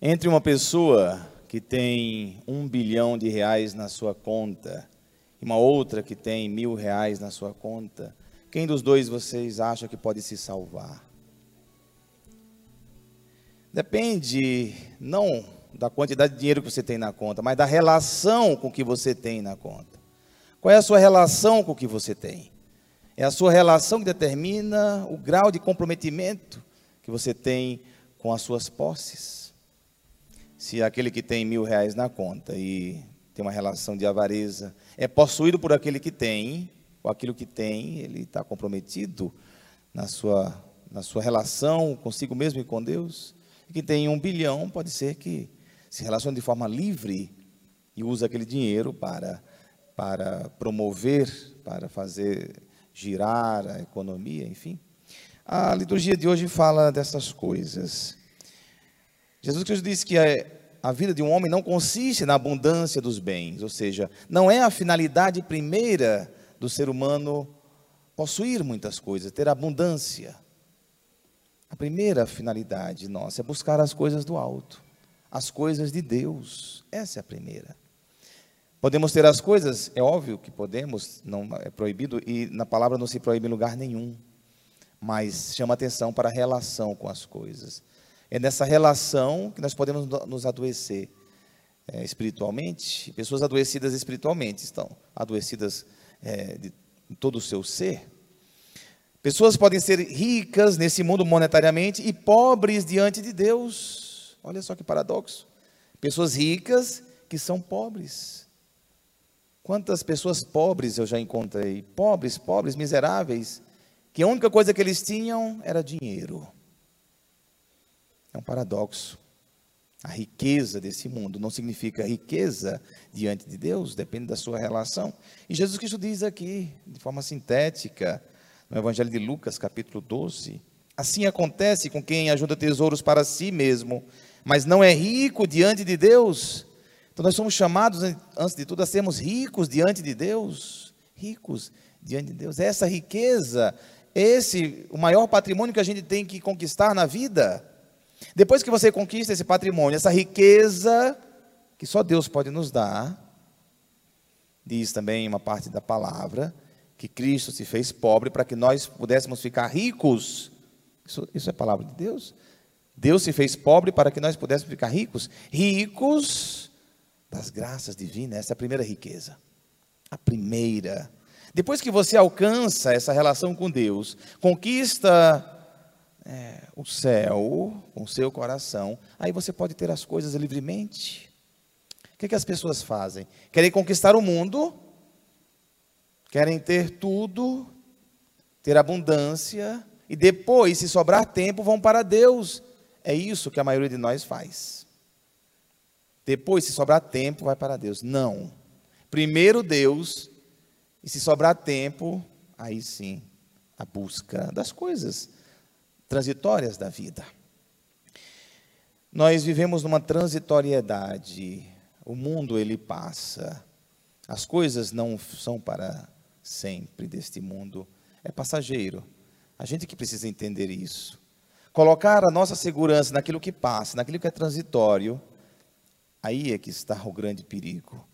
Entre uma pessoa que tem um bilhão de reais na sua conta e uma outra que tem mil reais na sua conta, quem dos dois vocês acha que pode se salvar? Depende não da quantidade de dinheiro que você tem na conta, mas da relação com que você tem na conta. Qual é a sua relação com o que você tem? É a sua relação que determina o grau de comprometimento que você tem com as suas posses se aquele que tem mil reais na conta e tem uma relação de avareza é possuído por aquele que tem, ou aquilo que tem, ele está comprometido na sua, na sua relação consigo mesmo e com Deus. E quem tem um bilhão pode ser que se relacione de forma livre e use aquele dinheiro para, para promover, para fazer girar a economia, enfim. A liturgia de hoje fala dessas coisas. Jesus Cristo disse que a, a vida de um homem não consiste na abundância dos bens, ou seja, não é a finalidade primeira do ser humano possuir muitas coisas, ter abundância. A primeira finalidade nossa é buscar as coisas do alto, as coisas de Deus. Essa é a primeira. Podemos ter as coisas, é óbvio que podemos, não é proibido e na palavra não se proíbe em lugar nenhum. Mas chama atenção para a relação com as coisas. É nessa relação que nós podemos nos adoecer é, espiritualmente. Pessoas adoecidas espiritualmente estão adoecidas é, de, todo o seu ser. Pessoas podem ser ricas nesse mundo monetariamente e pobres diante de Deus. Olha só que paradoxo. Pessoas ricas que são pobres. Quantas pessoas pobres eu já encontrei? Pobres, pobres, miseráveis, que a única coisa que eles tinham era dinheiro. É um paradoxo. A riqueza desse mundo não significa riqueza diante de Deus, depende da sua relação. E Jesus Cristo diz aqui, de forma sintética, no Evangelho de Lucas, capítulo 12: Assim acontece com quem ajuda tesouros para si mesmo, mas não é rico diante de Deus. Então nós somos chamados, antes de tudo, a sermos ricos diante de Deus. Ricos diante de Deus. Essa riqueza, esse o maior patrimônio que a gente tem que conquistar na vida. Depois que você conquista esse patrimônio, essa riqueza que só Deus pode nos dar, diz também uma parte da palavra, que Cristo se fez pobre para que nós pudéssemos ficar ricos. Isso, isso é palavra de Deus. Deus se fez pobre para que nós pudéssemos ficar ricos. Ricos das graças divinas. Essa é a primeira riqueza. A primeira. Depois que você alcança essa relação com Deus, conquista é, o céu com o seu coração, aí você pode ter as coisas livremente. O que, que as pessoas fazem? Querem conquistar o mundo, querem ter tudo, ter abundância, e depois, se sobrar tempo, vão para Deus. É isso que a maioria de nós faz. Depois, se sobrar tempo, vai para Deus. Não. Primeiro Deus, e se sobrar tempo, aí sim, a busca das coisas transitórias da vida. Nós vivemos numa transitoriedade. O mundo ele passa. As coisas não são para sempre deste mundo. É passageiro. A gente que precisa entender isso. Colocar a nossa segurança naquilo que passa, naquilo que é transitório, aí é que está o grande perigo.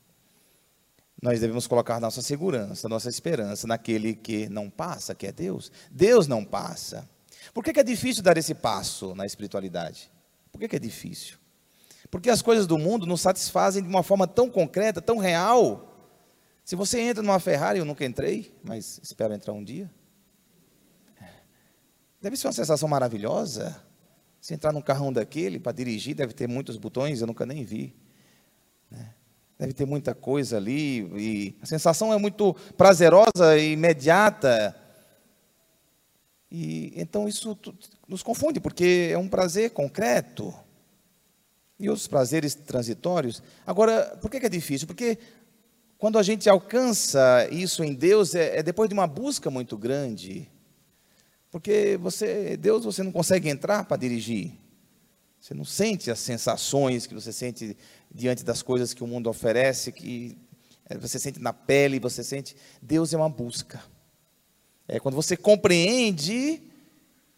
Nós devemos colocar nossa segurança, nossa esperança naquele que não passa, que é Deus. Deus não passa. Por que, que é difícil dar esse passo na espiritualidade? Por que, que é difícil? Porque as coisas do mundo nos satisfazem de uma forma tão concreta, tão real. Se você entra numa Ferrari, eu nunca entrei, mas espero entrar um dia. Deve ser uma sensação maravilhosa. Se entrar num carrão daquele para dirigir, deve ter muitos botões, eu nunca nem vi. Né? Deve ter muita coisa ali. E a sensação é muito prazerosa e imediata. E então isso nos confunde, porque é um prazer concreto e outros prazeres transitórios. Agora, por que é difícil? Porque quando a gente alcança isso em Deus, é, é depois de uma busca muito grande. Porque você, Deus, você não consegue entrar para dirigir. Você não sente as sensações que você sente diante das coisas que o mundo oferece, que é, você sente na pele, você sente. Deus é uma busca. É quando você compreende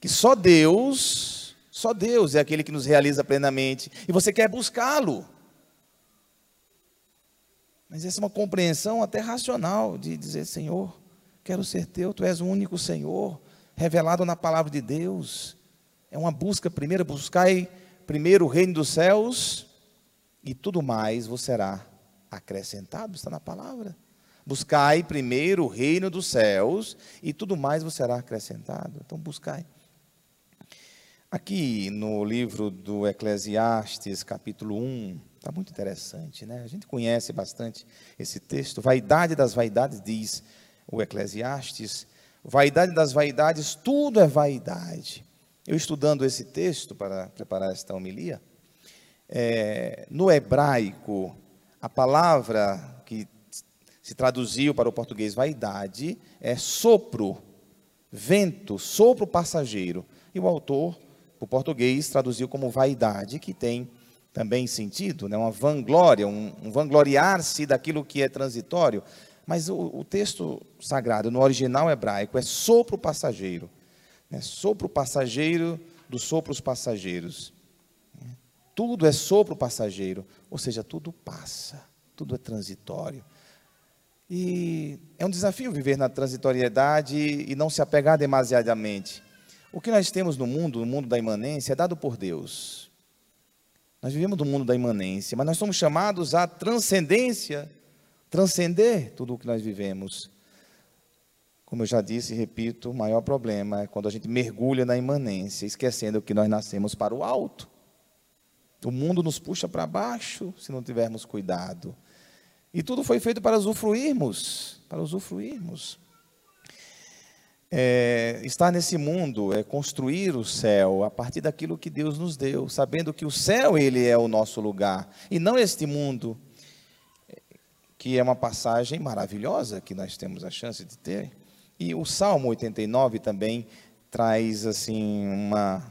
que só Deus, Só Deus é aquele que nos realiza plenamente. E você quer buscá-lo. Mas essa é uma compreensão até racional de dizer: Senhor, quero ser teu, tu és o único Senhor, revelado na palavra de Deus. É uma busca primeiro, buscai primeiro o reino dos céus e tudo mais vos será acrescentado, está na palavra. Buscai primeiro o reino dos céus e tudo mais vos será acrescentado. Então buscai. Aqui no livro do Eclesiastes, capítulo 1, está muito interessante, né? A gente conhece bastante esse texto. Vaidade das vaidades, diz o Eclesiastes. Vaidade das vaidades, tudo é vaidade. Eu estudando esse texto para preparar esta homilia, é, no hebraico, a palavra se traduziu para o português vaidade é sopro, vento, sopro passageiro. E o autor o português traduziu como vaidade, que tem também sentido, né? uma vanglória, um, um vangloriar-se daquilo que é transitório. Mas o, o, texto sagrado, no original hebraico, é sopro passageiro. Né? Sopro passageiro dos sopros passageiros. Tudo é sopro passageiro, ou seja, tudo passa, tudo é transitório. E é um desafio viver na transitoriedade e não se apegar demasiadamente. O que nós temos no mundo, no mundo da imanência, é dado por Deus. Nós vivemos no mundo da imanência, mas nós somos chamados à transcendência, transcender tudo o que nós vivemos. Como eu já disse e repito, o maior problema é quando a gente mergulha na imanência, esquecendo que nós nascemos para o alto. O mundo nos puxa para baixo se não tivermos cuidado. E tudo foi feito para usufruirmos, para usufruirmos. É, estar nesse mundo é construir o céu a partir daquilo que Deus nos deu, sabendo que o céu ele é o nosso lugar e não este mundo que é uma passagem maravilhosa que nós temos a chance de ter. E o Salmo 89 também traz assim uma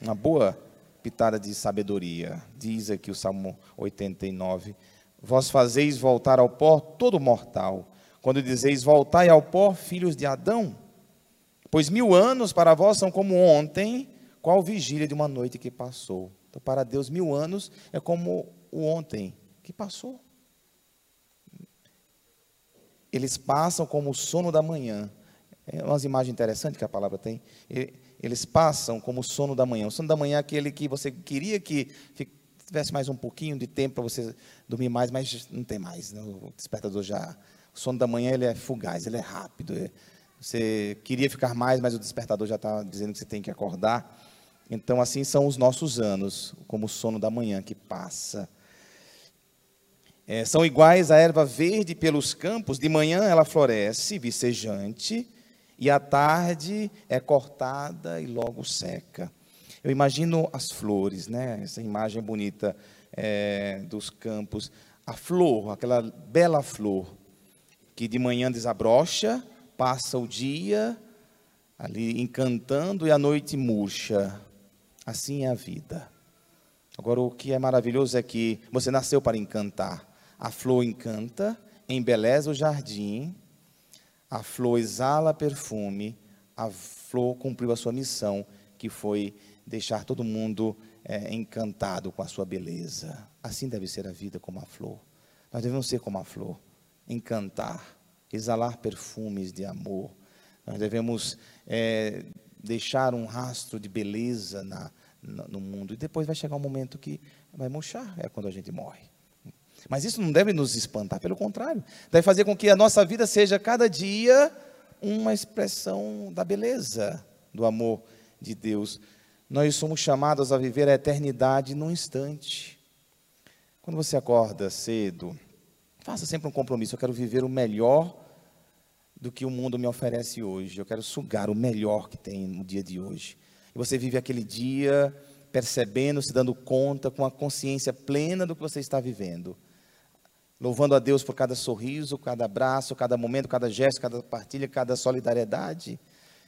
uma boa pitada de sabedoria. Diz aqui o Salmo 89: Vós fazeis voltar ao pó todo mortal, quando dizeis voltai ao pó, filhos de Adão, Pois mil anos para vós são como ontem, qual vigília de uma noite que passou. Então, para Deus, mil anos é como o ontem que passou. Eles passam como o sono da manhã. É umas imagens interessantes que a palavra tem. Eles passam como o sono da manhã. O sono da manhã é aquele que você queria que tivesse mais um pouquinho de tempo para você dormir mais, mas não tem mais. Né? O despertador já. O sono da manhã ele é fugaz, ele é rápido. É, você queria ficar mais, mas o despertador já está dizendo que você tem que acordar. Então, assim são os nossos anos, como o sono da manhã que passa. É, são iguais à erva verde pelos campos, de manhã ela floresce, vicejante, e à tarde é cortada e logo seca. Eu imagino as flores, né? essa imagem bonita é, dos campos. A flor, aquela bela flor, que de manhã desabrocha, passa o dia ali encantando e a noite murcha. Assim é a vida. Agora, o que é maravilhoso é que você nasceu para encantar. A flor encanta, embeleza o jardim, a flor exala perfume, a flor cumpriu a sua missão, que foi deixar todo mundo é, encantado com a sua beleza. Assim deve ser a vida como a flor. Nós devemos ser como a flor, encantar exalar perfumes de amor. Nós devemos é, deixar um rastro de beleza na, na, no mundo. E depois vai chegar um momento que vai murchar, é quando a gente morre. Mas isso não deve nos espantar, pelo contrário, deve fazer com que a nossa vida seja cada dia uma expressão da beleza, do amor de Deus. Nós somos chamados a viver a eternidade num instante. Quando você acorda cedo, Faça sempre um compromisso. Eu quero viver o melhor do que o mundo me oferece hoje. Eu quero sugar o melhor que tem no dia de hoje. E você vive aquele dia percebendo, se dando conta, com a consciência plena do que você está vivendo. Louvando a Deus por cada sorriso, cada abraço, cada momento, cada gesto, cada partilha, cada solidariedade.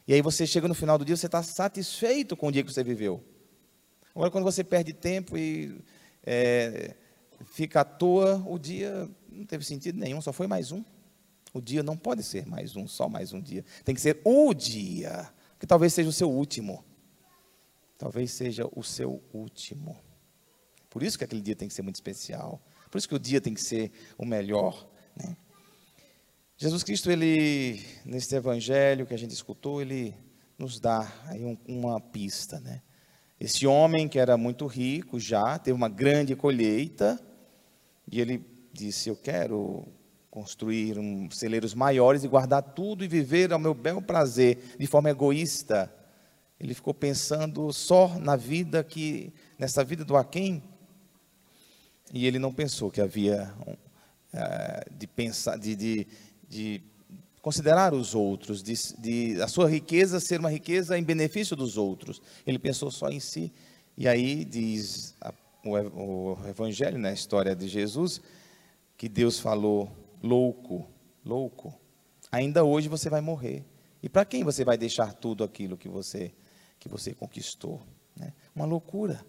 E aí você chega no final do dia, você está satisfeito com o dia que você viveu. Agora, quando você perde tempo e é, fica à toa, o dia não teve sentido nenhum, só foi mais um. O dia não pode ser mais um, só mais um dia. Tem que ser o dia, que talvez seja o seu último. talvez seja o seu último. Por isso que aquele dia tem que ser muito especial. Por isso que o dia tem que ser o melhor. Né? Jesus Cristo, ele, nesse evangelho que a gente escutou, ele nos dá aí um, uma pista, né? Esse homem que era muito rico já, teve uma grande colheita, e ele disse: Eu quero construir um, celeiros maiores e guardar tudo e viver ao meu bel prazer, de forma egoísta. Ele ficou pensando só na vida que, nessa vida do Aquém, e ele não pensou que havia é, de pensar, de, de, de considerar os outros, de, de, a sua riqueza ser uma riqueza em benefício dos outros. Ele pensou só em si. E aí diz a, o, o Evangelho, na né, história de Jesus, que Deus falou: louco, louco, ainda hoje você vai morrer. E para quem você vai deixar tudo aquilo que você, que você conquistou? Né? Uma loucura.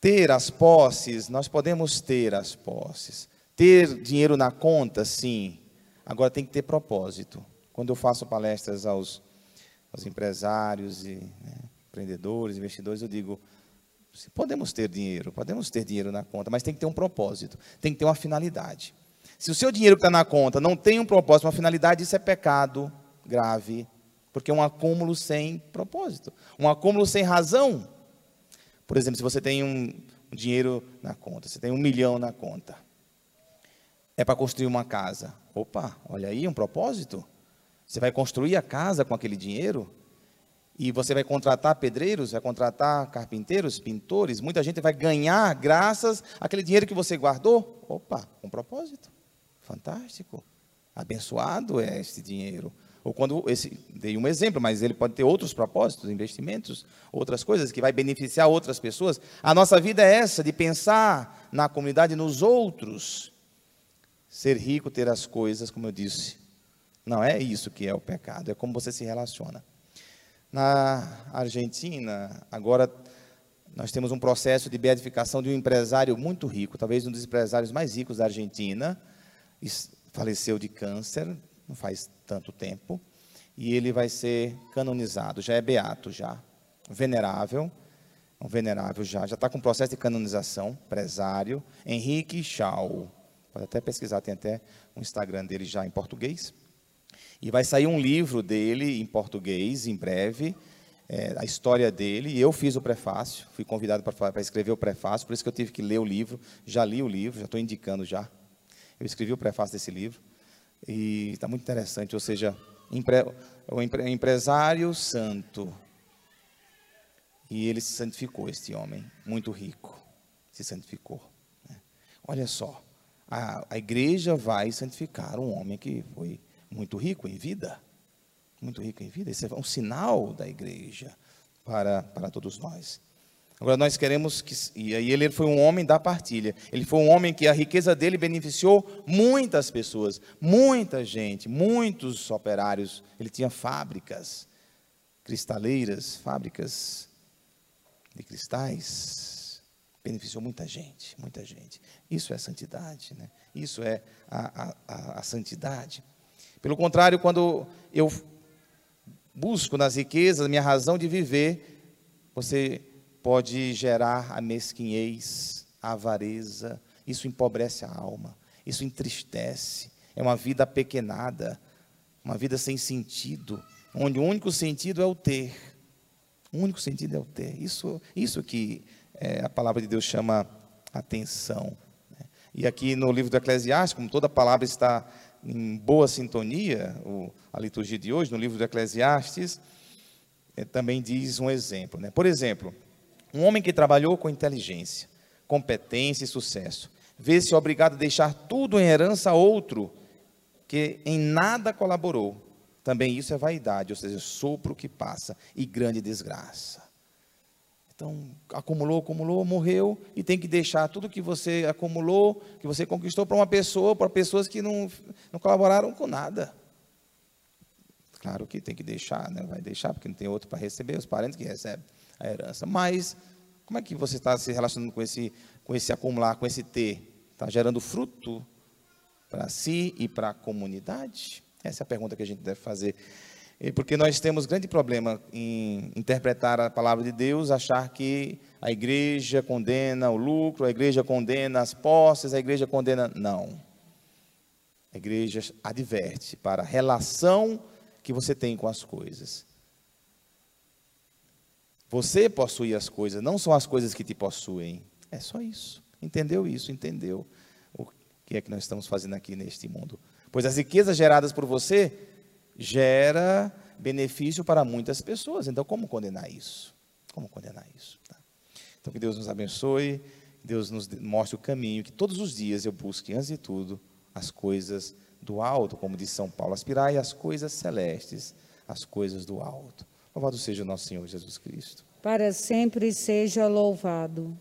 Ter as posses, nós podemos ter as posses. Ter dinheiro na conta, sim. Agora tem que ter propósito. Quando eu faço palestras aos, aos empresários e né, empreendedores, investidores, eu digo: podemos ter dinheiro, podemos ter dinheiro na conta, mas tem que ter um propósito, tem que ter uma finalidade. Se o seu dinheiro que está na conta não tem um propósito, uma finalidade, isso é pecado grave, porque é um acúmulo sem propósito, um acúmulo sem razão. Por exemplo, se você tem um, um dinheiro na conta, você tem um milhão na conta, é para construir uma casa. Opa, olha aí, um propósito. Você vai construir a casa com aquele dinheiro e você vai contratar pedreiros, vai contratar carpinteiros, pintores. Muita gente vai ganhar graças àquele dinheiro que você guardou. Opa, um propósito. Fantástico. Abençoado é esse dinheiro. Ou quando esse dei um exemplo, mas ele pode ter outros propósitos, investimentos, outras coisas que vai beneficiar outras pessoas. A nossa vida é essa de pensar na comunidade, nos outros Ser rico, ter as coisas, como eu disse. Não é isso que é o pecado, é como você se relaciona. Na Argentina, agora nós temos um processo de beatificação de um empresário muito rico, talvez um dos empresários mais ricos da Argentina, faleceu de câncer, não faz tanto tempo, e ele vai ser canonizado, já é beato já, venerável, um venerável já, já está com processo de canonização, empresário, Henrique Chau. Pode até pesquisar, tem até um Instagram dele já em português. E vai sair um livro dele em português em breve, é, a história dele. E eu fiz o prefácio, fui convidado para escrever o prefácio, por isso que eu tive que ler o livro. Já li o livro, já estou indicando já. Eu escrevi o prefácio desse livro e está muito interessante. Ou seja, empre, o empre, empresário santo. E ele se santificou, este homem, muito rico, se santificou. Né? Olha só, a, a igreja vai santificar um homem que foi muito rico em vida. Muito rico em vida. Esse é um sinal da igreja para, para todos nós. Agora nós queremos que. E aí ele foi um homem da partilha. Ele foi um homem que a riqueza dele beneficiou muitas pessoas, muita gente, muitos operários. Ele tinha fábricas cristaleiras, fábricas de cristais beneficiou muita gente, muita gente. Isso é santidade, né? Isso é a, a, a santidade. Pelo contrário, quando eu busco nas riquezas minha razão de viver, você pode gerar a mesquinhez, a avareza, isso empobrece a alma, isso entristece, é uma vida apequenada, uma vida sem sentido, onde o único sentido é o ter. O único sentido é o ter. Isso, isso que é, a palavra de Deus chama atenção. Né? E aqui no livro do Eclesiastes, como toda palavra está em boa sintonia, o, a liturgia de hoje, no livro do Eclesiastes, é, também diz um exemplo. Né? Por exemplo, um homem que trabalhou com inteligência, competência e sucesso, vê-se obrigado a deixar tudo em herança a outro que em nada colaborou. Também isso é vaidade, ou seja, sopro que passa e grande desgraça. Então, acumulou, acumulou, morreu e tem que deixar tudo que você acumulou, que você conquistou para uma pessoa, para pessoas que não, não colaboraram com nada. Claro que tem que deixar, né? vai deixar, porque não tem outro para receber, os parentes que recebem a herança. Mas, como é que você está se relacionando com esse, com esse acumular, com esse ter? Está gerando fruto para si e para a comunidade? Essa é a pergunta que a gente deve fazer. Porque nós temos grande problema em interpretar a palavra de Deus, achar que a igreja condena o lucro, a igreja condena as posses, a igreja condena. Não. A igreja adverte para a relação que você tem com as coisas. Você possui as coisas, não são as coisas que te possuem. É só isso. Entendeu isso? Entendeu o que é que nós estamos fazendo aqui neste mundo? Pois as riquezas geradas por você gera benefício para muitas pessoas. Então, como condenar isso? Como condenar isso? Tá? Então, que Deus nos abençoe, Deus nos mostre o caminho, que todos os dias eu busque, antes de tudo, as coisas do alto, como diz São Paulo, aspirai as coisas celestes, as coisas do alto. Louvado seja o nosso Senhor Jesus Cristo. Para sempre seja louvado.